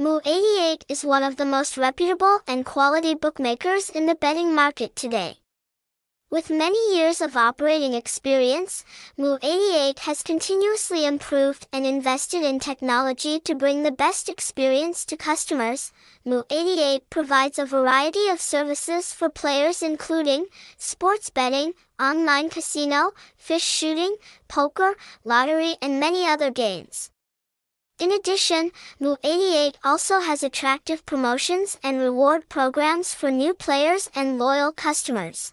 Mu88 is one of the most reputable and quality bookmakers in the betting market today. With many years of operating experience, Mu88 has continuously improved and invested in technology to bring the best experience to customers. Mu88 provides a variety of services for players including sports betting, online casino, fish shooting, poker, lottery and many other games. In addition, Mu88 also has attractive promotions and reward programs for new players and loyal customers.